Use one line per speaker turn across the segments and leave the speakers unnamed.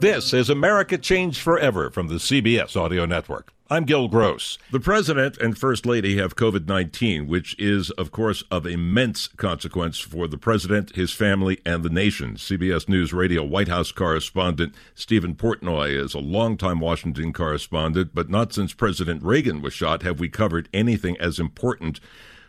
This is America Changed Forever from the CBS Audio Network. I'm Gil Gross. The President and First Lady have COVID 19, which is, of course, of immense consequence for the President, his family, and the nation. CBS News Radio White House correspondent Steven Portnoy is a longtime Washington correspondent, but not since President Reagan was shot have we covered anything as important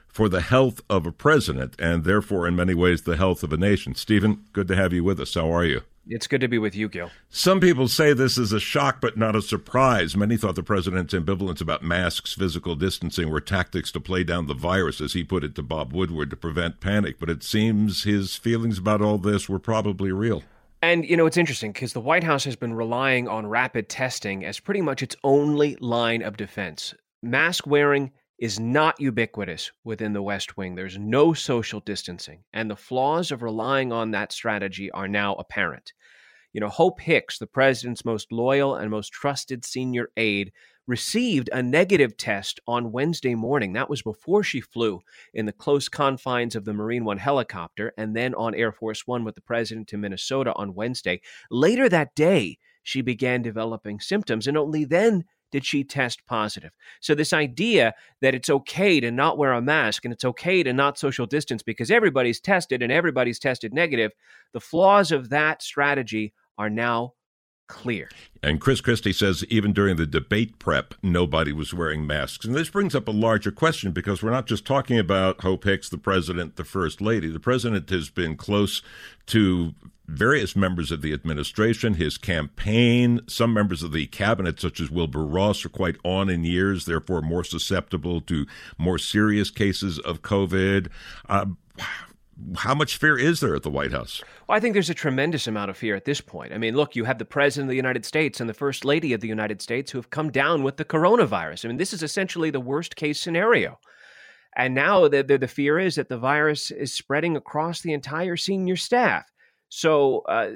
for the health of a president and therefore, in many ways, the health of a nation. Steven, good to have you with us. How are you?
It's good to be with you, Gil.
Some people say this is a shock, but not a surprise. Many thought the president's ambivalence about masks, physical distancing were tactics to play down the virus, as he put it to Bob Woodward, to prevent panic. But it seems his feelings about all this were probably real.
And, you know, it's interesting because the White House has been relying on rapid testing as pretty much its only line of defense. Mask wearing is not ubiquitous within the West Wing. There's no social distancing, and the flaws of relying on that strategy are now apparent. You know, Hope Hicks, the president's most loyal and most trusted senior aide, received a negative test on Wednesday morning. That was before she flew in the close confines of the Marine One helicopter and then on Air Force One with the president to Minnesota on Wednesday. Later that day, she began developing symptoms, and only then did she test positive? So, this idea that it's okay to not wear a mask and it's okay to not social distance because everybody's tested and everybody's tested negative, the flaws of that strategy are now clear.
And Chris Christie says even during the debate prep, nobody was wearing masks. And this brings up a larger question because we're not just talking about Hope Hicks, the president, the first lady. The president has been close to various members of the administration, his campaign, some members of the cabinet, such as Wilbur Ross, are quite on in years, therefore more susceptible to more serious cases of COVID. Uh, how much fear is there at the White House?
Well, I think there's a tremendous amount of fear at this point. I mean, look, you have the President of the United States and the First Lady of the United States who have come down with the coronavirus. I mean, this is essentially the worst case scenario. And now the, the, the fear is that the virus is spreading across the entire senior staff. So uh,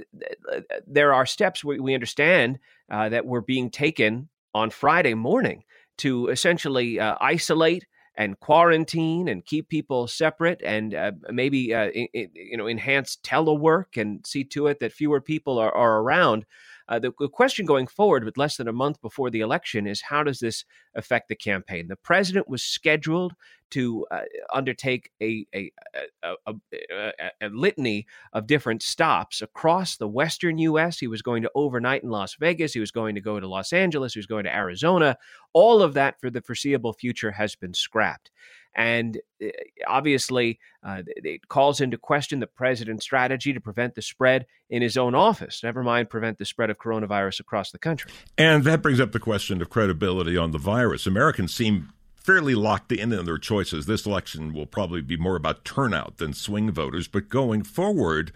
there are steps we, we understand uh, that were being taken on Friday morning to essentially uh, isolate and quarantine and keep people separate and uh, maybe uh, in, in, you know enhance telework and see to it that fewer people are, are around uh, the, question going forward with less than a month before the election is how does this affect the campaign the president was scheduled to uh, undertake a a, a, a, a, litany of different stops across the western U.S. He was going to overnight in Las Vegas. He was going to go to Los Angeles. He was going to Arizona. All of that for the foreseeable future has been scrapped. And eh, obviously, uh, it calls into question the president's strategy to prevent the spread in his own office, never mind prevent the spread of coronavirus across the country.
And that brings up the question of credibility on the virus. Americans seem fairly locked in in their choices. This election will probably be more about turnout than swing voters, but going forward,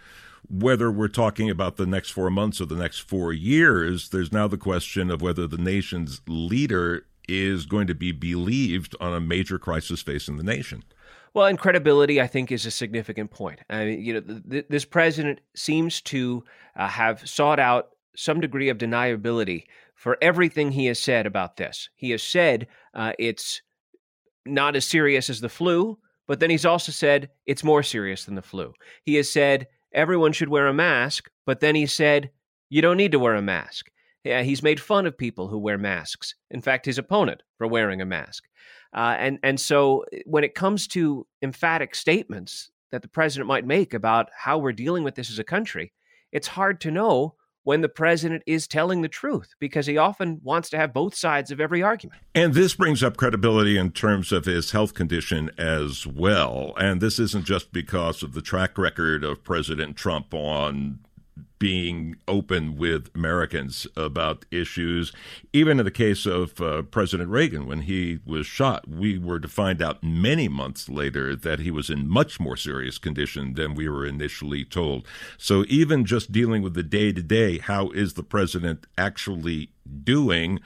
whether we're talking about the next four months or the next four years, there's now the question of whether the nation's leader is going to be believed on a major crisis facing the nation.
Well, and credibility, I think, is a significant point. I mean, you know, th- th- this president seems to uh, have sought out some degree of deniability for everything he has said about this. He has said uh, it's not as serious as the flu, but then he's also said it's more serious than the flu. He has said everyone should wear a mask, but then he said you don't need to wear a mask. Yeah, he's made fun of people who wear masks. In fact, his opponent for wearing a mask. Uh, and and so when it comes to emphatic statements that the president might make about how we're dealing with this as a country, it's hard to know when the president is telling the truth because he often wants to have both sides of every argument.
And this brings up credibility in terms of his health condition as well. And this isn't just because of the track record of President Trump on being open with Americans about issues. Even in the case of uh, President Reagan, when he was shot, we were to find out many months later that he was in much more serious condition than we were initially told. So even just dealing with the day to day, how is the president actually doing?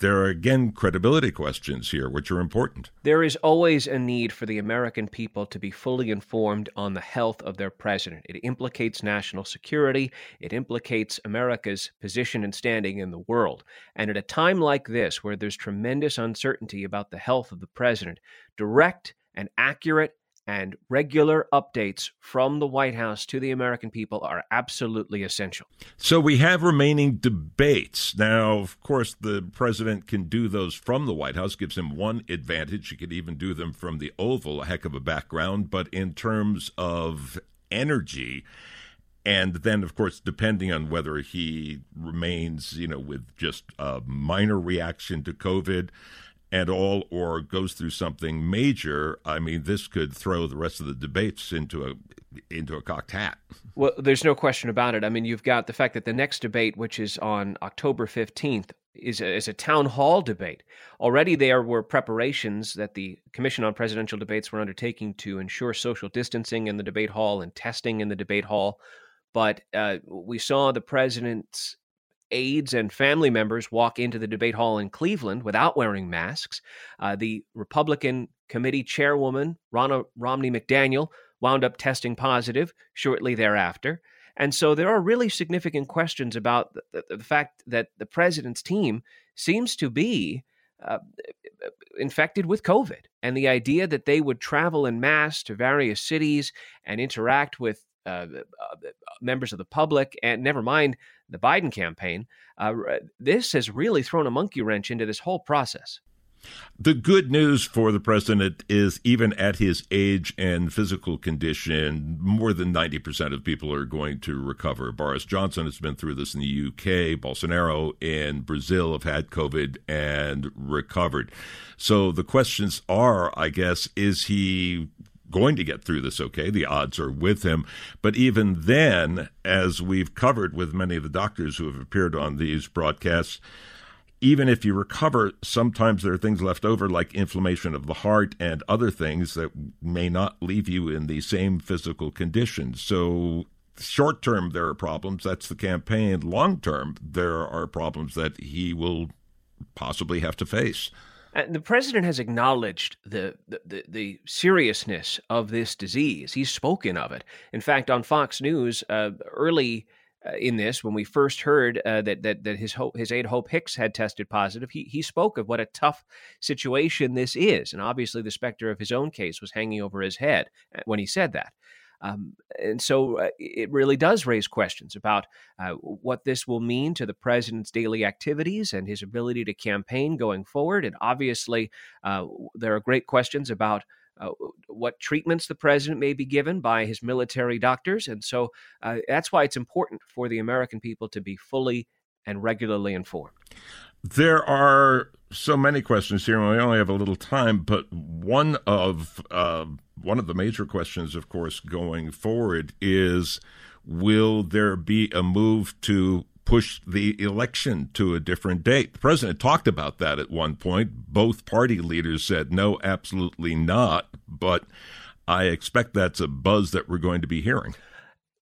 There are again credibility questions here, which are important.
There is always a need for the American people to be fully informed on the health of their president. It implicates national security, it implicates America's position and standing in the world. And at a time like this, where there's tremendous uncertainty about the health of the president, direct and accurate and regular updates from the White House to the American people are absolutely essential.
So we have remaining debates. Now, of course, the president can do those from the White House, gives him one advantage. He could even do them from the Oval, a heck of a background. But in terms of energy, and then of course depending on whether he remains you know with just a minor reaction to covid and all or goes through something major, I mean, this could throw the rest of the debates into a into a cocked hat.
Well, there's no question about it. I mean, you've got the fact that the next debate, which is on October 15th, is a, is a town hall debate. Already there were preparations that the Commission on Presidential Debates were undertaking to ensure social distancing in the debate hall and testing in the debate hall. But uh, we saw the president's aides and family members walk into the debate hall in Cleveland without wearing masks. Uh, the Republican committee chairwoman, Ronna Romney McDaniel, wound up testing positive shortly thereafter. And so there are really significant questions about the, the, the fact that the president's team seems to be uh, infected with COVID. And the idea that they would travel in mass to various cities and interact with uh, uh, members of the public, and never mind the Biden campaign, uh, this has really thrown a monkey wrench into this whole process.
The good news for the president is even at his age and physical condition, more than 90% of people are going to recover. Boris Johnson has been through this in the UK. Bolsonaro in Brazil have had COVID and recovered. So the questions are, I guess, is he going to get through this okay. The odds are with him. But even then, as we've covered with many of the doctors who have appeared on these broadcasts, even if you recover, sometimes there are things left over like inflammation of the heart and other things that may not leave you in the same physical condition. So, short term, there are problems. That's the campaign. Long term, there are problems that he will possibly have to face.
And the president has acknowledged the, the, the, seriousness of this disease. He's spoken of it. In fact, on Fox News, uh, early uh, in this, when we first heard uh, that, that, that his, Hope, his aide Hope Hicks had tested positive, he, he spoke of what a tough situation this is. And obviously, the specter of his own case was hanging over his head uh, when he said that. Um, and so uh, it really does raise questions about uh, what this will mean to the president's daily activities and his ability to campaign going forward. And obviously, uh, there are great questions about. Uh, what treatments the president may be given by his military doctors. And so uh, that's why it's important for the American people to be fully and regularly informed.
There are so many questions here, and we only have a little time. But one of uh, one of the major questions, of course, going forward is: Will there be a move to push the election to a different date? The president talked about that at one point. Both party leaders said no, absolutely not. But I expect that's a buzz that we're going to be hearing.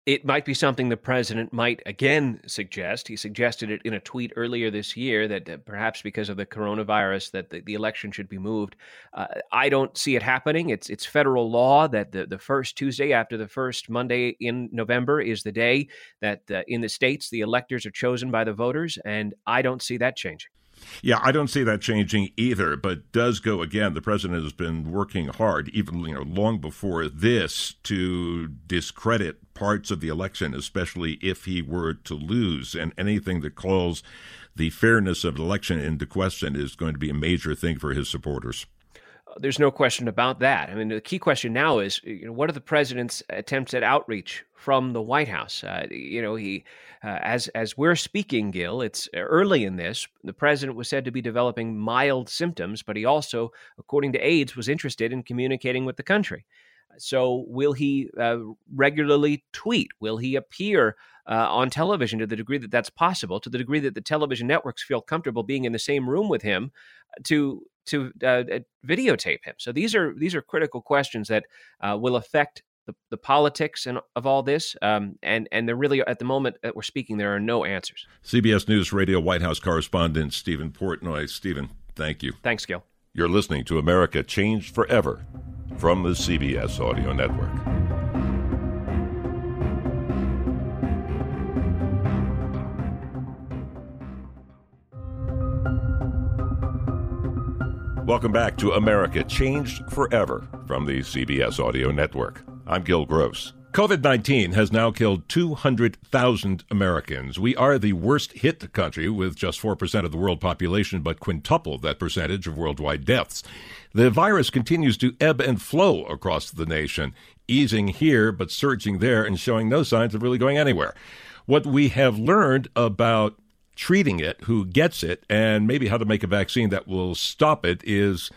It might be something the president might again suggest. He suggested it in a tweet earlier this year that perhaps because of the coronavirus that the, the election should be moved. Uh, I don't see it happening. It's it's federal law that the, the first Tuesday after the first Monday in November is the day that uh, in the states the electors are chosen by the voters, and I don't see that changing.
Yeah, I don't see that changing either, but does go again. The president has been working hard, even you know, long before this, to discredit parts of the election, especially if he were to lose. And anything that calls the fairness of the election into question is going to be a major thing for his supporters.
There's no question about that. I mean, the key question now is, you know, what are the president's attempts at outreach from the White House? Uh, you know, he, uh, as as we're speaking, Gil, it's early in this. The president was said to be developing mild symptoms, but he also, according to aides, was interested in communicating with the country. So, will he uh, regularly tweet? Will he appear uh, on television to the degree that that's possible? To the degree that the television networks feel comfortable being in the same room with him to to uh, videotape him. So these are these are critical questions that uh, will affect the, the politics and of all this. Um, and and they're really at the moment that we're speaking, there are no answers.
CBS News Radio White House correspondent Steven Portnoy. Steven, thank you.
Thanks, Gil.
You're listening to America Changed Forever from the CBS Audio Network. Welcome back to America Changed Forever from the CBS Audio Network. I'm Gil Gross. COVID 19 has now killed 200,000 Americans. We are the worst hit country with just 4% of the world population, but quintuple that percentage of worldwide deaths. The virus continues to ebb and flow across the nation, easing here but surging there and showing no signs of really going anywhere. What we have learned about treating it, who gets it, and maybe how to make a vaccine that will stop it is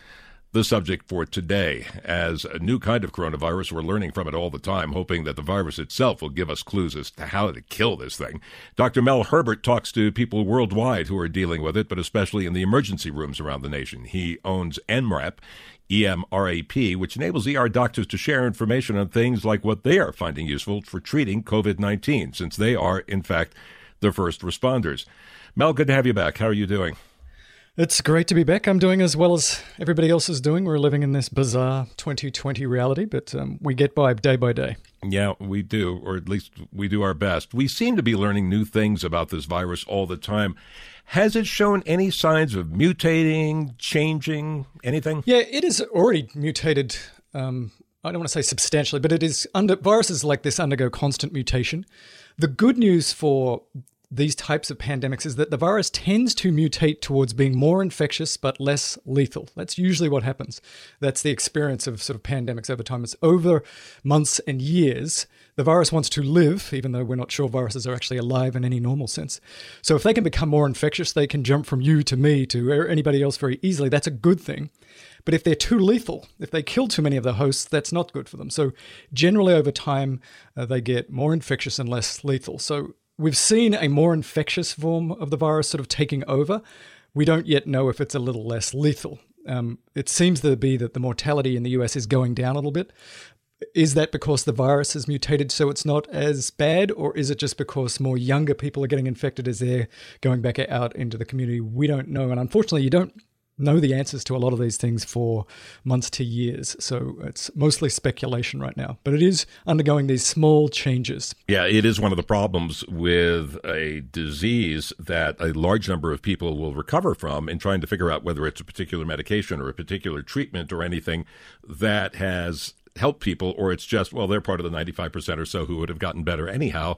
the subject for today. As a new kind of coronavirus, we're learning from it all the time, hoping that the virus itself will give us clues as to how to kill this thing. Dr. Mel Herbert talks to people worldwide who are dealing with it, but especially in the emergency rooms around the nation. He owns EM:RAP. EM:RAP, which enables ER doctors to share information on things like what they are finding useful for treating COVID 19, since they are, in fact, the first responders. Mel, good to have you back. How are you doing?
It's great to be back. I'm doing as well as everybody else is doing. We're living in this bizarre 2020 reality, but um, we get by day by day.
Yeah, we do, or at least we do our best. We seem to be learning new things about this virus all the time. Has it shown any signs of mutating, changing, anything?
Yeah, it is already mutated. Um, I don't want to say substantially, but it is under viruses like this undergo constant mutation. The good news for these types of pandemics is that the virus tends to mutate towards being more infectious but less lethal. That's usually what happens. That's the experience of sort of pandemics over time. It's over months and years. The virus wants to live, even though we're not sure viruses are actually alive in any normal sense. So if they can become more infectious, they can jump from you to me to anybody else very easily. That's a good thing. But if they're too lethal, if they kill too many of the hosts, that's not good for them. So generally over time, uh, they get more infectious and less lethal. So We've seen a more infectious form of the virus sort of taking over. We don't yet know if it's a little less lethal. Um, it seems to be that the mortality in the US is going down a little bit. Is that because the virus has mutated so it's not as bad, or is it just because more younger people are getting infected as they're going back out into the community? We don't know. And unfortunately, you don't know the answers to a lot of these things for months to years. So it's mostly speculation right now, but it is undergoing these small changes.
Yeah, it is one of the problems with a disease that a large number of people will recover from in trying to figure out whether it's a particular medication or a particular treatment or anything that has helped people or it's just well they're part of the 95% or so who would have gotten better anyhow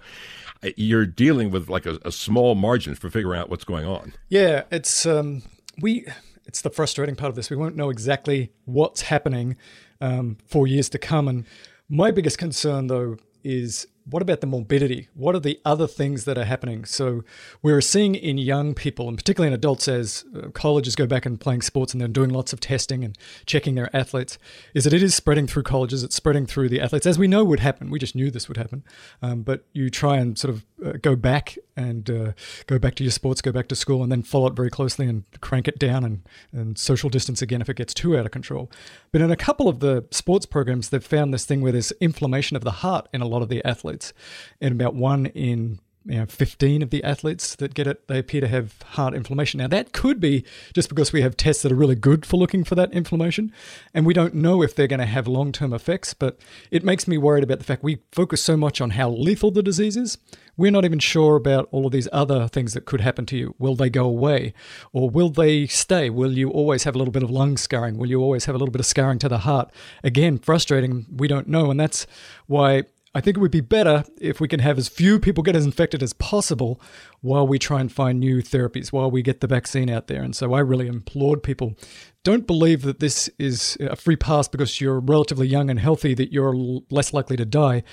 you're dealing with like a, a small margin for figuring out what's going on
yeah it's um we it's the frustrating part of this. We won't know exactly what's happening um, for years to come. And my biggest concern, though, is what about the morbidity? What are the other things that are happening? So we're seeing in young people, and particularly in adults, as uh, colleges go back and playing sports and they're doing lots of testing and checking their athletes, is that it is spreading through colleges. It's spreading through the athletes, as we know would happen. We just knew this would happen. Um, but you try and sort of uh, go back and uh, go back to your sports, go back to school, and then follow it very closely and crank it down and, and social distance again if it gets too out of control. But in a couple of the sports programs, they've found this thing where there's inflammation of the heart in a lot of the athletes athletes, and about one in you know, 15 of the athletes that get it, they appear to have heart inflammation. Now, that could be just because we have tests that are really good for looking for that inflammation, and we don't know if they're going to have long term effects. But it makes me worried about the fact we focus so much on how lethal the disease is. We're not even sure about all of these other things that could happen to you. Will they go away? Or will they stay? Will you always have a little bit of lung scarring? Will you always have a little bit of scarring to the heart? Again, frustrating. We don't know. And that's why I think it would be better if we can have as few people get as infected as possible while we try and find new therapies, while we get the vaccine out there. And so I really implored people don't believe that this is a free pass because you're relatively young and healthy, that you're less likely to die.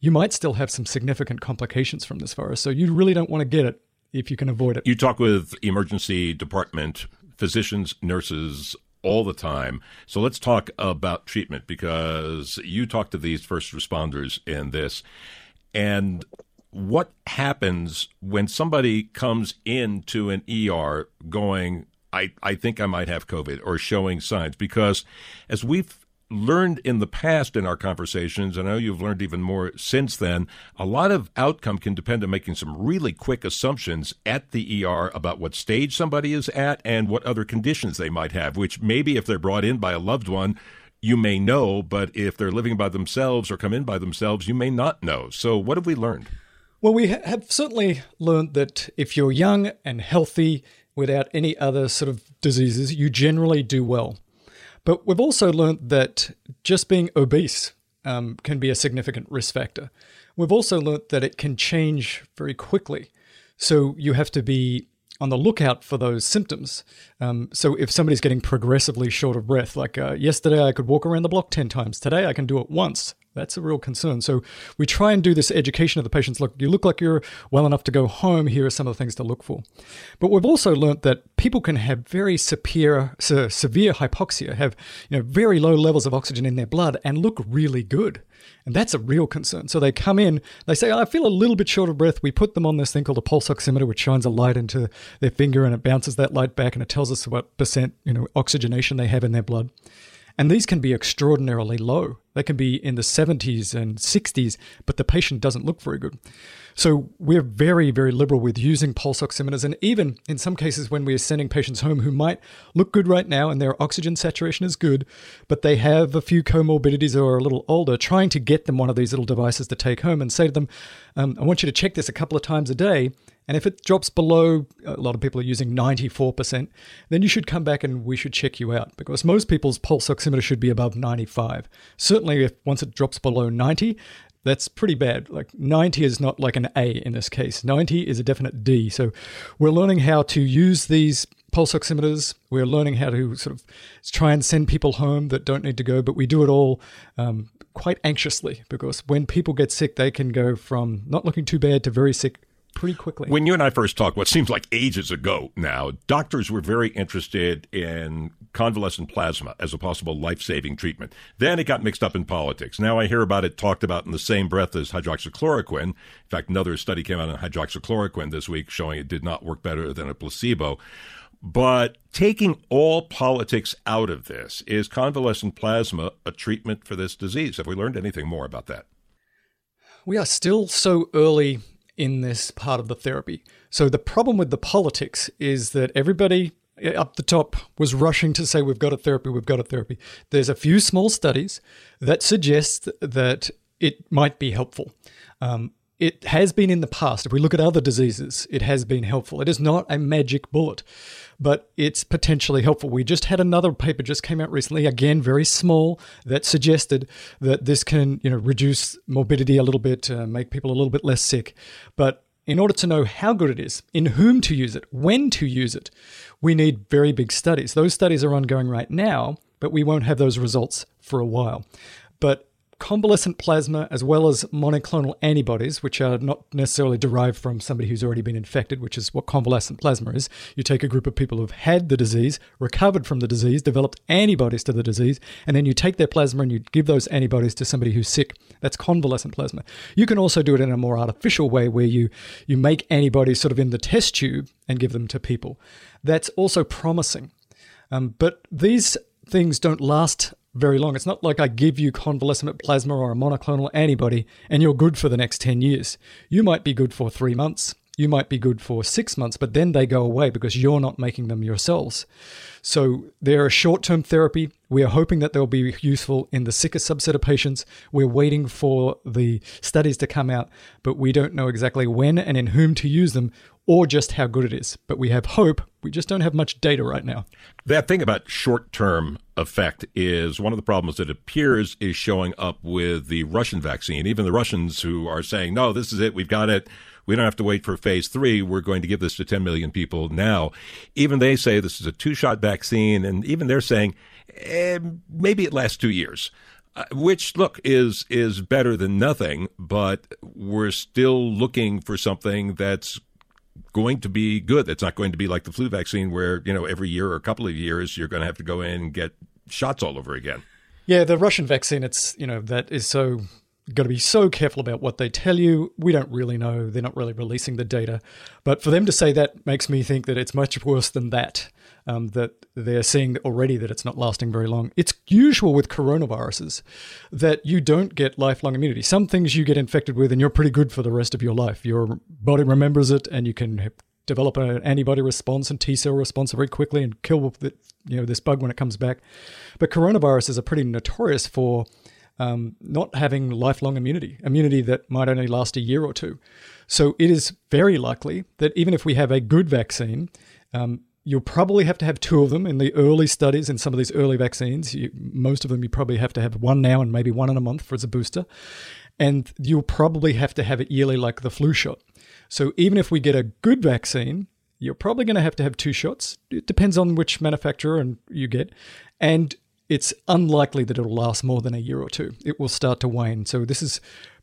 You might still have some significant complications from this virus. So you really don't want to get it if you can avoid it.
You talk with emergency department physicians, nurses, all the time. So let's talk about treatment because you talk to these first responders in this. And what happens when somebody comes into an ER going, I, I think I might have COVID or showing signs? Because as we've learned in the past in our conversations, and I know you've learned even more since then, a lot of outcome can depend on making some really quick assumptions at the ER about what stage somebody is at and what other conditions they might have, which maybe if they're brought in by a loved one, you may know, but if they're living by themselves or come in by themselves, you may not know. So, what have we learned?
Well, we have certainly learned that if you're young and healthy without any other sort of diseases, you generally do well. But we've also learned that just being obese um, can be a significant risk factor. We've also learned that it can change very quickly. So you have to be on the lookout for those symptoms. Um, so if somebody's getting progressively short of breath, like uh, yesterday I could walk around the block 10 times, today I can do it once. That's a real concern. So we try and do this education of the patients. Look, you look like you're well enough to go home. Here are some of the things to look for. But we've also learnt that people can have very severe, severe hypoxia, have you know very low levels of oxygen in their blood, and look really good. And that's a real concern. So they come in, they say, I feel a little bit short of breath. We put them on this thing called a pulse oximeter, which shines a light into their finger and it bounces that light back and it tells us what percent, you know, oxygenation they have in their blood. And these can be extraordinarily low. They can be in the 70s and 60s, but the patient doesn't look very good. So we're very, very liberal with using pulse oximeters. And even in some cases, when we're sending patients home who might look good right now and their oxygen saturation is good, but they have a few comorbidities or are a little older, trying to get them one of these little devices to take home and say to them, um, I want you to check this a couple of times a day. And if it drops below, a lot of people are using 94%, then you should come back and we should check you out because most people's pulse oximeter should be above 95. Certainly, if once it drops below 90, that's pretty bad. Like 90 is not like an A in this case. 90 is a definite D. So we're learning how to use these pulse oximeters. We're learning how to sort of try and send people home that don't need to go, but we do it all um, quite anxiously because when people get sick, they can go from not looking too bad to very sick pretty quickly.
When you and I first talked, what seems like ages ago now, doctors were very interested in convalescent plasma as a possible life saving treatment. Then it got mixed up in politics. Now I hear about it talked about in the same breath as hydroxychloroquine. In fact, another study came out on hydroxychloroquine this week showing it did not work better than a placebo. But taking all politics out of this, is convalescent plasma a treatment for this disease? Have we learned anything more about that?
We are still so early in this part of the therapy. So the problem with the politics is that everybody up the top was rushing to say we've got a therapy, we've got a therapy. There's a few small studies that suggest that it might be helpful. Um, it has been in the past. If we look at other diseases, it has been helpful. It is not a magic bullet, but it's potentially helpful. We just had another paper just came out recently, again very small, that suggested that this can you know reduce morbidity a little bit, uh, make people a little bit less sick. But in order to know how good it is, in whom to use it, when to use it, we need very big studies. Those studies are ongoing right now, but we won't have those results for a while. But convalescent plasma as well as monoclonal antibodies, which are not necessarily derived from somebody who's already been infected, which is what convalescent plasma is. You take a group of people who've had the disease, recovered from the disease, developed antibodies to the disease, and then you take their plasma and you give those antibodies to somebody who's sick. That's convalescent plasma. You can also do it in a more artificial way where you, you make antibodies sort of in the test tube and give them to people. That's also promising. Um, but these things don't last very long. It's not like I give you convalescent plasma or a monoclonal antibody and you're good for the next 10 years. You might be good for three months, you might be good for six months, but then they go away because you're not making them yourselves. So they're a short term therapy. We are hoping that they'll be useful in the sicker subset of patients. We're waiting for the studies to come out, but we don't know exactly when and in whom to use them or just how good it is. But we have hope. We just don't have much data right now.
That thing about short term effect is one of the problems that appears is showing up with the Russian vaccine. Even the Russians who are saying, no, this is it, we've got it. We don't have to wait for phase three. We're going to give this to 10 million people now. Even they say this is a two shot vaccine, and even they're saying eh, maybe it lasts two years. Uh, which look is is better than nothing, but we're still looking for something that's going to be good. It's not going to be like the flu vaccine, where you know every year or a couple of years you're going to have to go in and get shots all over again.
Yeah, the Russian vaccine, it's you know that is so got to be so careful about what they tell you. We don't really know. They're not really releasing the data. But for them to say that makes me think that it's much worse than that, um, that they're seeing already that it's not lasting very long. It's usual with coronaviruses that you don't get lifelong immunity. Some things you get infected with and you're pretty good for the rest of your life. Your body remembers it and you can develop an antibody response and T cell response very quickly and kill the, you know this bug when it comes back. But coronaviruses are pretty notorious for um, not having lifelong immunity, immunity that might only last a year or two. So it is very likely that even if we have a good vaccine, um, you'll probably have to have two of them in the early studies in some of these early vaccines. You, most of them you probably have to have one now and maybe one in a month for as a booster. And you'll probably have to have it yearly like the flu shot. So even if we get a good vaccine, you're probably going to have to have two shots. It depends on which manufacturer and you get. And it's unlikely that it'll last more than a year or two. It will start to wane. So this is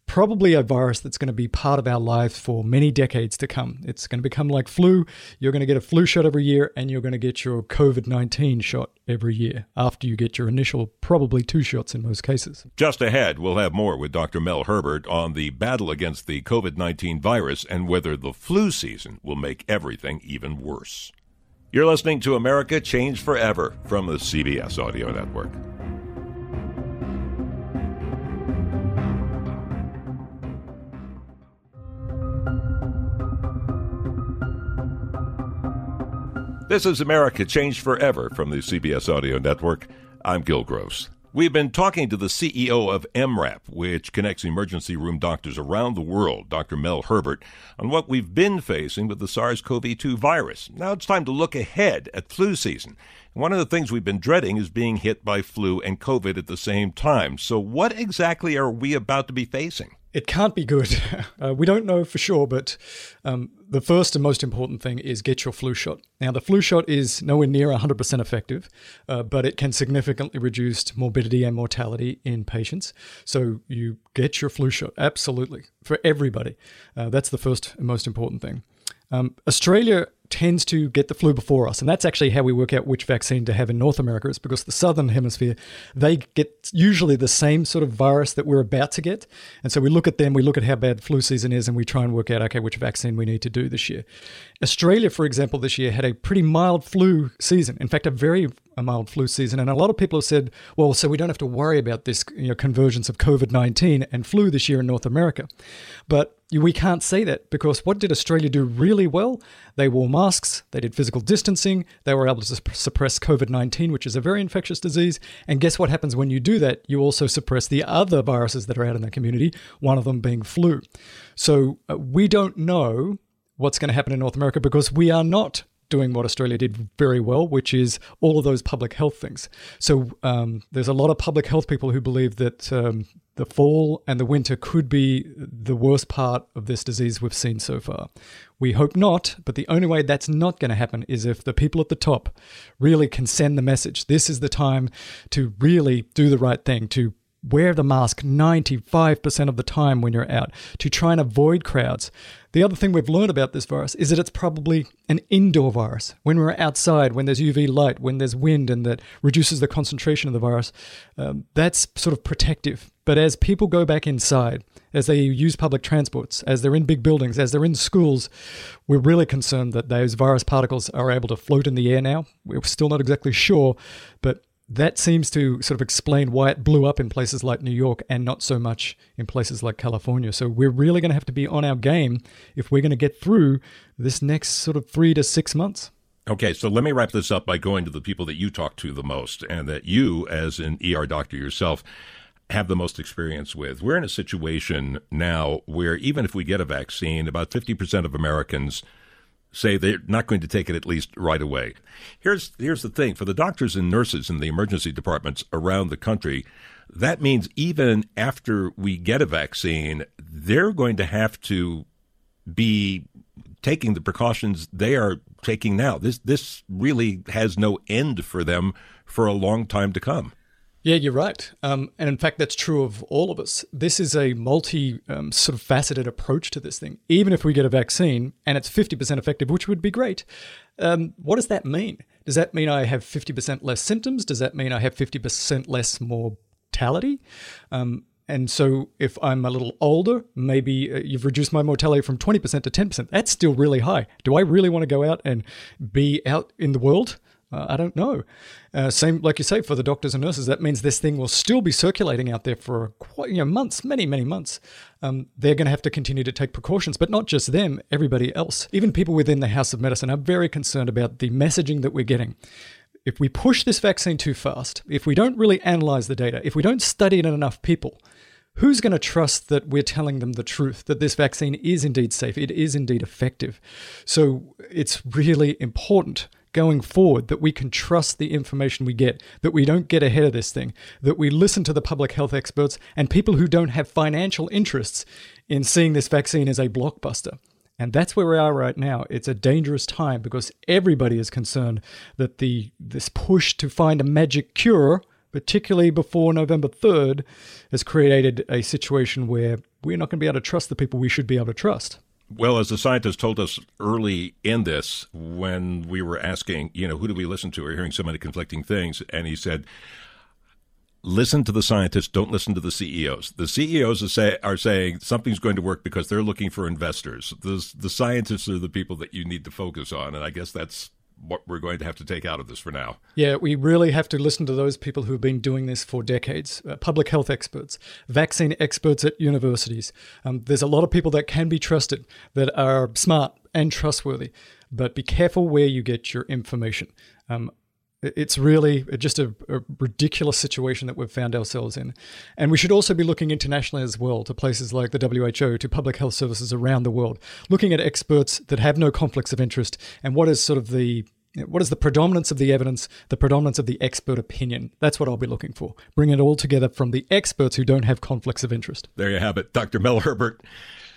probably a virus that's going to be part of our lives for many decades to come. It's going to become like flu. You're going to get a flu shot every year, and you're going to get your COVID 19 shot every year after you get your initial, probably two shots in most cases.
Just ahead, we'll have more with Dr. Mel Herbert on the battle against the COVID 19 virus and whether the flu season will make everything even worse. You're listening to America Changed Forever from the CBS Audio Network. This is America Changed Forever from the CBS Audio Network. I'm Gil Gross. We've been talking to the CEO of EM:RAP, which connects emergency room doctors around the world, Dr. Mel Herbert, on what we've been facing with the SARS CoV 2 virus. Now it's time to look ahead at flu season. One of the things we've been dreading is being hit by flu and COVID at the same time. So, what exactly are we about to be facing?
It can't be good. Uh, we don't know for sure, but um, the first and most important thing is get your flu shot. Now, the flu shot is nowhere near 100% effective, uh, but it can significantly reduce morbidity and mortality in patients. So, you get your flu shot, absolutely, for everybody. Uh, that's the first and most important thing. Um, Australia tends to get the flu before us. And that's actually how we work out which vaccine to have in North America, is because the southern hemisphere, they get usually the same sort of virus that we're about to get. And so we look at them, we look at how bad flu season is, and we try and work out, okay, which vaccine we need to do this year. Australia, for example, this year had a pretty mild flu season. In fact, a very mild flu season. And a lot of people have said, well, so we don't have to worry about this you know, convergence of COVID 19 and flu this year in North America. But we can't say that because what did Australia do really well? They wore masks, they did physical distancing, they were able to suppress COVID 19, which is a very infectious disease. And guess what happens when you do that? You also suppress the other viruses that are out in the community, one of them being flu. So uh, we don't know what's going to happen in North America because we are not doing what Australia did very well, which is all of those public health things. So um, there's a lot of public health people who believe that um, the fall and the winter could be the worst part of this disease we've seen so far. We hope not, but the only way that's not going to happen is if the people at the top really can send the message. This is the time to really do the right thing, to wear the mask 95% of the time when you're out, to try and avoid crowds. The other thing we've learned about this virus is that it's probably an indoor virus. When we're outside, when there's UV light, when there's wind, and that reduces the concentration of the virus, um, that's sort of protective. But as people go back inside, as they use public transports, as they're in big buildings, as they're in schools, we're really concerned that those virus particles are able to float in the air now. We're still not exactly sure, but that seems to sort of explain why it blew up in places like New York and not so much in places like California. So we're really going to have to be on our game if we're going to get through this next sort of three to six months.
Okay, so let me wrap this up by going to the people that you talk to the most and that you, as an ER doctor yourself, have the most experience with. We're in a situation now where even if we get a vaccine, about 50% of Americans say they're not going to take it at least right away. Here's here's the thing for the doctors and nurses in the emergency departments around the country, that means even after we get a vaccine, they're going to have to be taking the precautions they are taking now. This this really has no end for them for a long time to come.
Yeah, you're right. Um, and in fact, that's true of all of us. This is a multi um, sort of faceted approach to this thing. Even if we get a vaccine and it's 50% effective, which would be great, um, what does that mean? Does that mean I have 50% less symptoms? Does that mean I have 50% less mortality? Um, and so if I'm a little older, maybe uh, you've reduced my mortality from 20% to 10%. That's still really high. Do I really want to go out and be out in the world? Uh, I don't know. Uh, same, like you say, for the doctors and nurses, that means this thing will still be circulating out there for quite, you know, months, many, many months. Um, they're going to have to continue to take precautions, but not just them, everybody else. Even people within the House of Medicine are very concerned about the messaging that we're getting. If we push this vaccine too fast, if we don't really analyze the data, if we don't study it in enough people, who's going to trust that we're telling them the truth, that this vaccine is indeed safe, it is indeed effective? So it's really important going forward that we can trust the information we get, that we don't get ahead of this thing, that we listen to the public health experts and people who don't have financial interests in seeing this vaccine as a blockbuster. And that's where we are right now. It's a dangerous time because everybody is concerned that the this push to find a magic cure, particularly before November 3rd, has created a situation where we're not going to be able to trust the people we should be able to trust.
Well, as the scientist told us early in this, when we were asking, you know, who do we listen to? We're hearing so many conflicting things. And he said, listen to the scientists, don't listen to the CEOs. The CEOs are, say, are saying something's going to work because they're looking for investors. The, the scientists are the people that you need to focus on. And I guess that's what we're going to have to take out of this for now.
Yeah, we really have to listen to those people who've been doing this for decades uh, public health experts, vaccine experts at universities. Um, there's a lot of people that can be trusted, that are smart and trustworthy, but be careful where you get your information. Um, it's really just a, a, ridiculous situation that we've found ourselves in. And we should also be looking internationally as well to places like the WHO, to public health services around the world, looking at experts that have no conflicts of interest and what is sort of the what is the predominance of the evidence, the predominance of the expert opinion? That's what I'll be looking for. Bring it all together from the experts who don't have conflicts of interest.
There you have it. Dr. Mel Herbert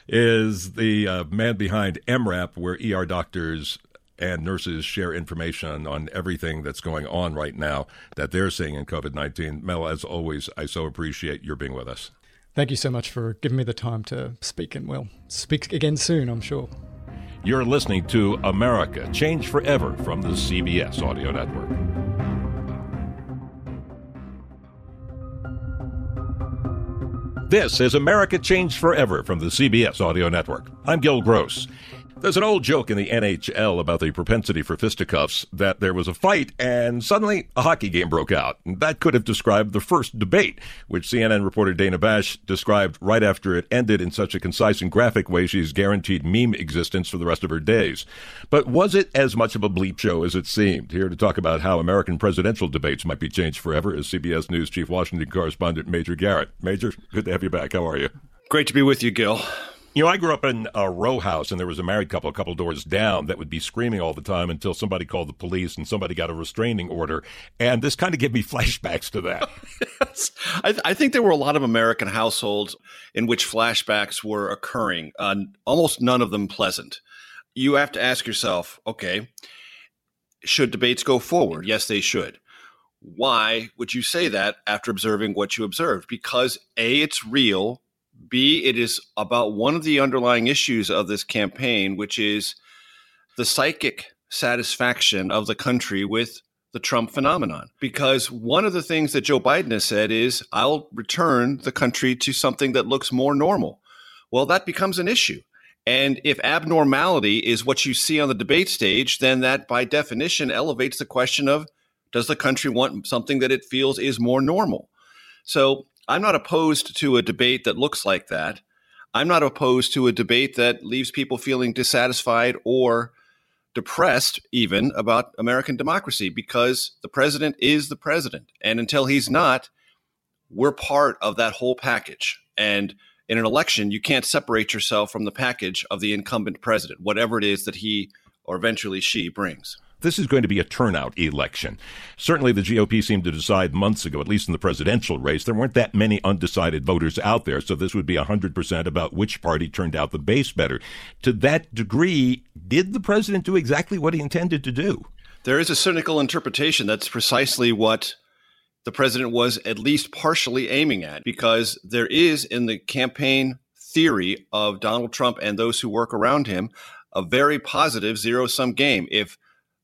is the uh, man behind EM:RAP, where ER doctors and nurses share information on everything that's going on right now that they're seeing in COVID 19. Mel, as always, I so appreciate your being with us.
Thank you so much for giving me the time to speak, and we'll speak again soon, I'm sure.
You're listening to America Change Forever from the CBS Audio Network. This is America Changed Forever from the CBS Audio Network. I'm Gil Gross. There's an old joke in the NHL about the propensity for fisticuffs that there was a fight and suddenly a hockey game broke out. That could have described the first debate, which CNN reporter Dana Bash described right after it ended in such a concise and graphic way she's guaranteed meme existence for the rest of her days. But was it as much of a bleep show as it seemed? Here to talk about how American presidential debates might be changed forever is CBS News Chief Washington correspondent Major Garrett. Major, good to have you back. How are you?
Great to be with you, Gil.
You know, I grew up in a row house, and there was a married couple a couple doors down that would be screaming all the time until somebody called the police and somebody got a restraining order. And this kind of gave me flashbacks to that.
yes. I, I, think there were a lot of American households in which flashbacks were occurring, uh, almost none of them pleasant. You have to ask yourself okay, should debates go forward? Yes, they should. Why would you say that after observing what you observed? Because A, it's real B, it is about one of the underlying issues of this campaign, which is the psychic satisfaction of the country with the Trump phenomenon. Because one of the things that Joe Biden has said is, I'll return the country to something that looks more normal. Well, that becomes an issue. And if abnormality is what you see on the debate stage, then that by definition elevates the question of Does the country want something that it feels is more normal? So I'm not opposed to a debate that looks like that. I'm not opposed to a debate that leaves people feeling dissatisfied or depressed, even about American democracy, because the president is the president. And until he's not, we're part of that whole package. And in an election, you can't separate yourself from the package of the incumbent president, whatever it is that he or eventually she brings
this is going to be a turnout election. Certainly, the GOP seemed to decide months ago, at least in the presidential race, there weren't that many undecided voters out there. So this would be 100% about which party turned out the base better. To that degree, did the president do exactly what he intended to do?
There is a cynical interpretation that's precisely what the president was at least partially aiming at, because there is in the campaign theory of Donald Trump and those who work around him a very positive zero sum game. If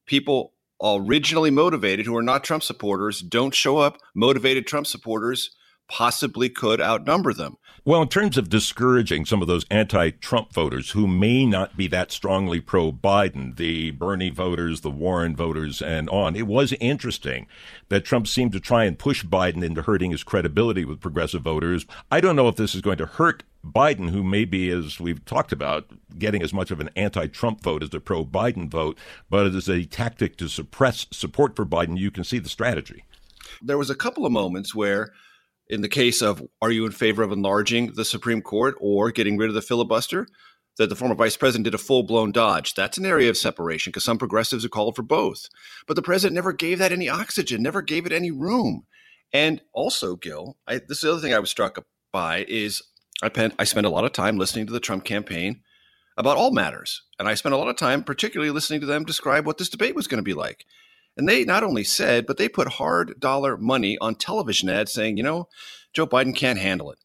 people originally motivated who are not Trump supporters don't show up, motivated Trump supporters possibly could outnumber them.
Well, in terms of discouraging some of those anti Trump voters who may not be that strongly pro Biden, the Bernie voters, the Warren voters, and on, it was interesting that Trump seemed to try and push Biden into hurting his credibility with progressive voters. I don't know if this is going to hurt Biden, who maybe, as we've talked about, getting as much of an anti Trump vote as the pro Biden vote, but it is a tactic to suppress support for Biden. You can see the strategy.
There was a couple of moments where in the case of are you in favor of enlarging the Supreme Court or getting rid of the filibuster, that the former vice president did a full blown dodge. That's an area of separation because some progressives have called for both. But the president never gave that any oxygen, never gave it any room. And also, Gil, I, this is the other thing I was struck by is I, pen, I spent a lot of time listening to the Trump campaign about all matters. And I spent a lot of time, particularly listening to them describe what this debate was going to be like. And they not only said, but they put hard dollar money on television ads saying, you know, Joe Biden can't handle it.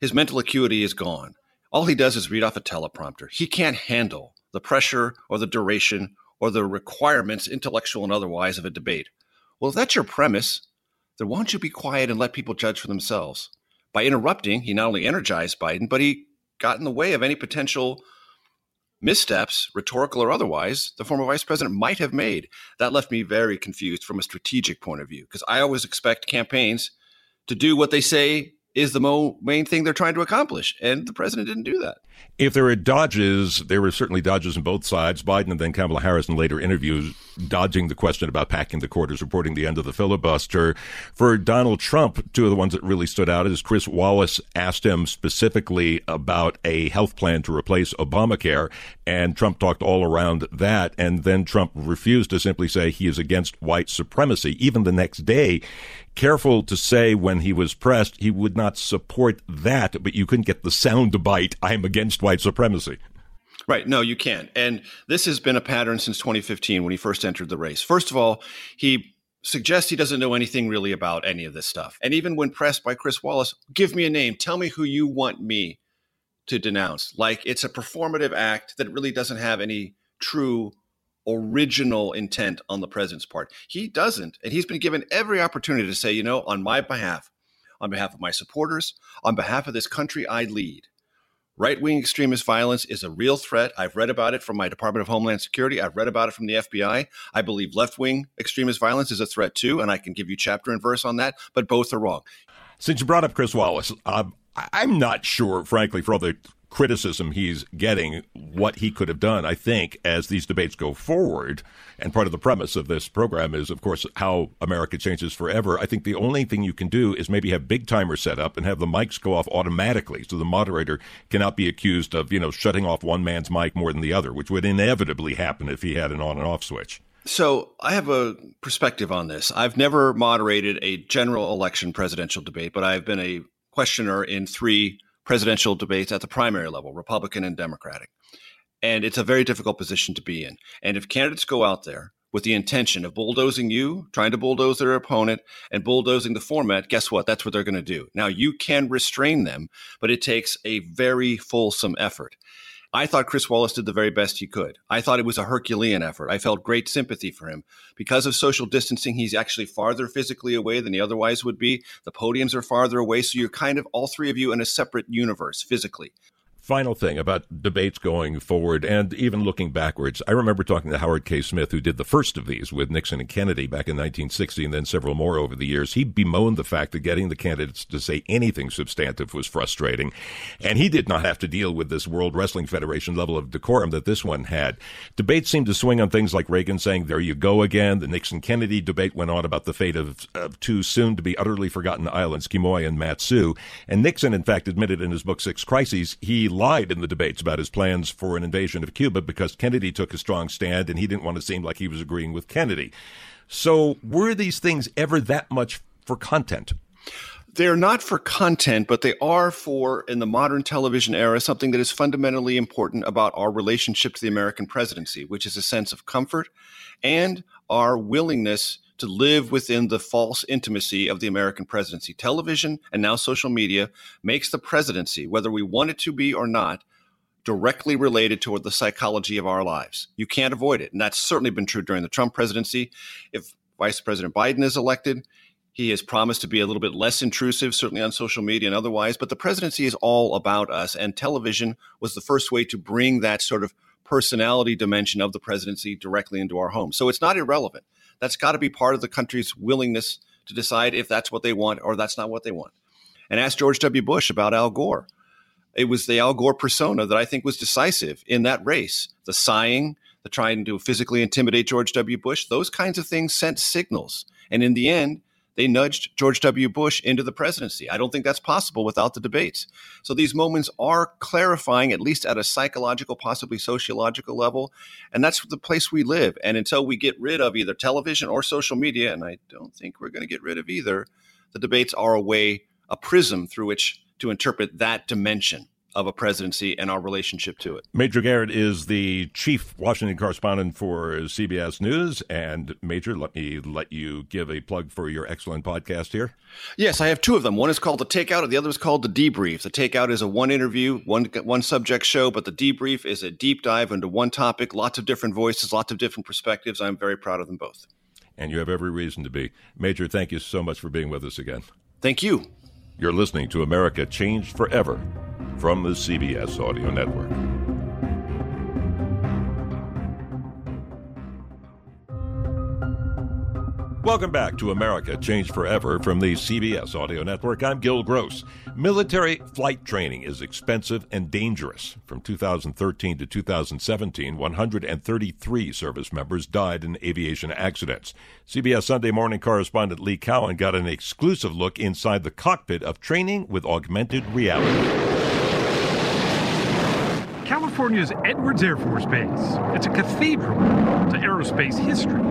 His mental acuity is gone. All he does is read off a teleprompter. He can't handle the pressure or the duration or the requirements, intellectual and otherwise, of a debate. Well, if that's your premise, then why don't you be quiet and let people judge for themselves? By interrupting, he not only energized Biden, but he got in the way of any potential missteps, rhetorical or otherwise, the former vice president might have made. That left me very confused from a strategic point of view because I always expect campaigns to do what they say is the mo- main thing they're trying to accomplish. And the president didn't do that.
If there were dodges, there were certainly dodges on both sides. Biden and then Kamala Harris in later interviews dodging the question about packing the quarters, reporting the end of the filibuster. For Donald Trump, two of the ones that really stood out is Chris Wallace asked him specifically about a health plan to replace Obamacare, and Trump talked all around that. And then Trump refused to simply say he is against white supremacy. Even the next day, careful to say when he was pressed he would not support that, but you couldn't get the sound bite, I'm against white supremacy.
Right. No, you can't. And this has been a pattern since 2015 when he first entered the race. First of all, he suggests he doesn't know anything really about any of this stuff. And even when pressed by Chris Wallace, give me a name, tell me who you want me to denounce. Like it's a performative act that really doesn't have any true original intent on the president's part. He doesn't. And he's been given every opportunity to say, you know, on my behalf, on behalf of my supporters, on behalf of this country I lead, right wing extremist violence is a real threat. I've read about it from my Department of Homeland Security. I've read about it from the FBI. I believe left wing extremist violence is a threat too. And I can give you chapter and verse on that, but both are wrong.
Since you brought up Chris Wallace, uh, I'm not sure, frankly, for all the criticism he's getting, what he could have done, I think, as these debates go forward. And part of the premise of this program is, of course, how America changes forever. I think the only thing you can do is maybe have big timers set up and have the mics go off automatically so the moderator cannot be accused of, you know, shutting off one man's mic more than the other, which would inevitably happen if he had an on and off switch.
So I have a perspective on this. I've never moderated a general election presidential debate, but I've been a questioner in three presidential debates at the primary level, Republican and Democratic. And it's a very difficult position to be in. And if candidates go out there with the intention of bulldozing you, trying to bulldoze their opponent, and bulldozing the format, guess what? That's what they're going to do. Now, you can restrain them, but it takes a very fulsome effort. I thought Chris Wallace did the very best he could. I thought it was a Herculean effort. I felt great sympathy for him. Because of social distancing, he's actually farther physically away than he otherwise would be. The podiums are farther away. So you're kind of all three of you in a separate universe physically.
Final thing about debates going forward and even looking backwards. I remember talking to Howard K. Smith, who did the first of these with Nixon and Kennedy back in 1960 and then several more over the years. He bemoaned the fact that getting the candidates to say anything substantive was frustrating. And he did not have to deal with this World Wrestling Federation level of decorum that this one had. Debates seemed to swing on things like Reagan saying, there you go again. The Nixon Kennedy debate went on about the fate of, of two soon to be utterly forgotten islands, Quemoy and Matsu. And Nixon, in fact, admitted in his book Six Crises, he lied in the debates about his plans for an invasion of Cuba because Kennedy took a strong stand and he didn't want to seem like he was agreeing with Kennedy. So, were these things ever that much for content?
They're not for content, but they are for, in the modern television era, something that is fundamentally important about our relationship to the American presidency, which is a sense of comfort and our willingness to live within the false intimacy of the American presidency. Television and now social media makes the presidency, whether we want it to be or not, directly related to the psychology of our lives. You can't avoid it. And that's certainly been true during the Trump presidency. If Vice President Biden is elected, he has promised to be a little bit less intrusive, certainly on social media and otherwise. But the presidency is all about us. And television was the first way to bring that sort of personality dimension of the presidency directly into our home. So it's not irrelevant. That's got to be part of the country's willingness to decide if that's what they want or that's not what they want. And ask George W. Bush about Al Gore. It was the Al Gore persona that I think was decisive in that race. The sighing, the trying to physically intimidate George W. Bush, those kinds of things sent signals. And in the end, they nudged George W. Bush into the presidency. I don't think that's possible without the debates. So these moments are clarifying, at least at a psychological, possibly sociological level. And that's the place we live. And until we get rid of either television or social media, and I don't think we're going to get rid of either, the debates are a way, a prism through which to interpret that dimension of a presidency and our relationship to it.
Major Garrett is the chief Washington correspondent for CBS News. And Major, let me let you give a plug for your excellent podcast here.
Yes, I have two of them. One is called The Takeout, and the other is called The Debrief. The Takeout is a one interview, one one subject show, but The Debrief is a deep dive into one topic, lots of different voices, lots of different perspectives. I'm very proud of them both.
And you have every reason to be. Major, thank you so much for being with us again.
Thank you.
You're listening to America Changed Forever from the CBS Audio Network. Welcome back to America Changed Forever from the CBS Audio Network. I'm Gil Gross. Military flight training is expensive and dangerous. From 2013 to 2017, 133 service members died in aviation accidents. CBS Sunday morning correspondent Lee Cowan got an exclusive look inside the cockpit of training with augmented reality.
California's Edwards Air Force Base. It's a cathedral to aerospace history.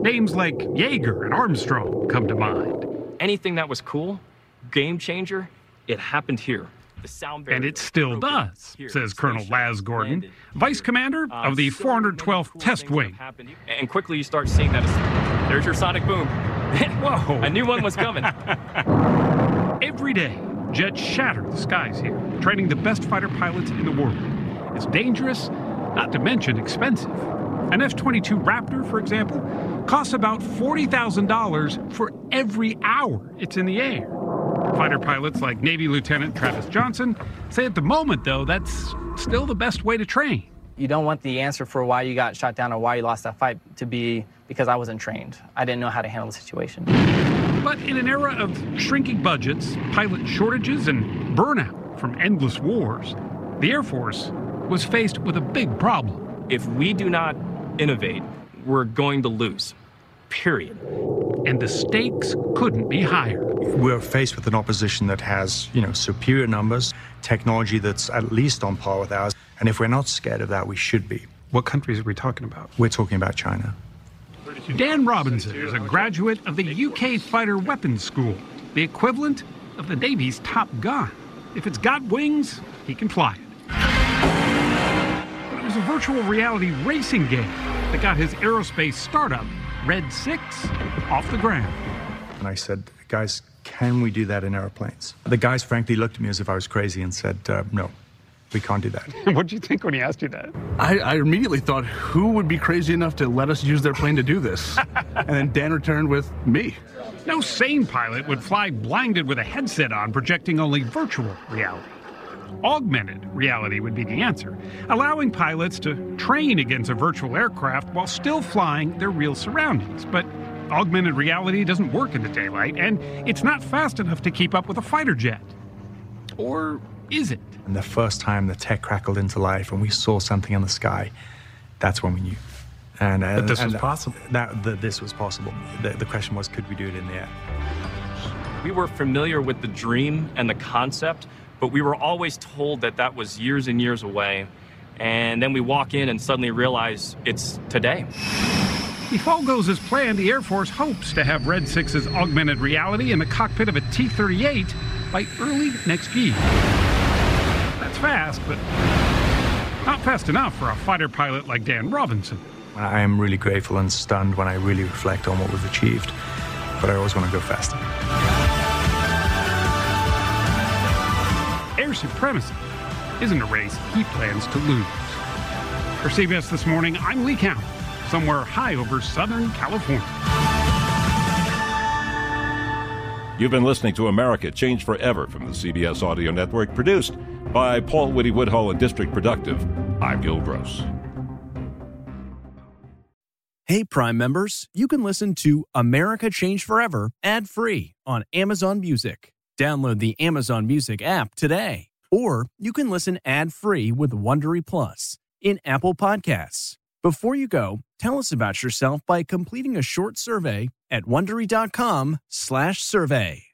Names like Yeager and Armstrong come to mind.
Anything that was cool, game changer, it happened here.
The sound And it still does, says Colonel Laz Gordon, Vice Commander uh, of the 412th Test Wing.
And quickly you start seeing that. There's your sonic boom.
Whoa.
I knew one was coming.
Every day, jets shatter the skies here, training the best fighter pilots in the world. Dangerous, not to mention expensive. An F 22 Raptor, for example, costs about $40,000 for every hour it's in the air. Fighter pilots like Navy Lieutenant Travis Johnson say at the moment, though, that's still the best way to train.
You don't want the answer for why you got shot down or why you lost that fight to be because I wasn't trained. I didn't know how to handle the situation.
But in an era of shrinking budgets, pilot shortages, and burnout from endless wars, the Air Force was faced with a big problem.
If we do not innovate, we're going to lose. Period.
And the stakes couldn't be higher.
We're faced with an opposition that has, you know, superior numbers, technology that's at least on par with ours. And if we're not scared of that, we should be.
What countries are we talking about?
We're talking about China.
Dan Robinson is a graduate of the UK Fighter Weapons School, the equivalent of the Navy's Top Gun. If it's got wings, he can fly it was a virtual reality racing game that got his aerospace startup, Red 6, off the ground.
And I said, guys, can we do that in airplanes? The guys frankly looked at me as if I was crazy and said, uh, no, we can't do that.
what did you think when he asked you that?
I, I, immediately thought, who would be crazy enough to let us use their plane to do this? and then Dan returned with me.
No sane pilot would fly blinded with a headset on projecting only virtual reality. Augmented reality would be the answer, allowing pilots to train against a virtual aircraft while still flying their real surroundings. But augmented reality doesn't work in the daylight, and it's not fast enough to keep up with a fighter jet. Or is it?
And the first time the tech crackled into life and we saw something in the sky, that's when we knew. And uh,
That this
and
was possible.
That, that this was possible. The, the question was, could we do it in the air?
We were familiar with the dream and the concept, but we were always told that that was years and years away. And then we walk in and suddenly realize it's today.
If all goes as planned, the Air Force hopes to have Red 6's augmented reality in the cockpit of a T 38 by early next year. That's fast, but not fast enough for a fighter pilot like Dan Robinson.
I am really grateful and stunned when I really reflect on what we've achieved, but I always want to go faster.
Supremacy isn't a race he plans to lose. For CBS This Morning, I'm Lee Cowan, somewhere high over Southern California.
You've been listening to America Changed Forever from the CBS Audio Network, produced by Paul Whitty Woodhull and District Productive. I'm Gil Gross.
Hey, Prime members, you can listen to America Changed Forever ad free on Amazon Music. Download the Amazon Music app today. Or you can listen ad free with Wondery Plus in Apple Podcasts. Before you go, tell us about yourself by completing a short survey at wondery.com/survey.